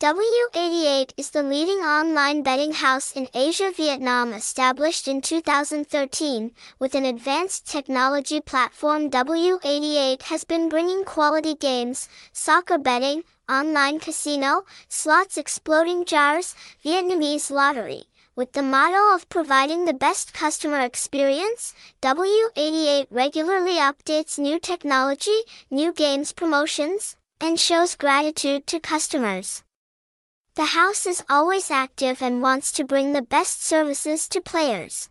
W88 is the leading online betting house in Asia Vietnam established in 2013. With an advanced technology platform W88 has been bringing quality games, soccer betting, online casino, slots exploding jars, Vietnamese lottery. With the motto of providing the best customer experience, W88 regularly updates new technology, new games promotions, and shows gratitude to customers. The house is always active and wants to bring the best services to players.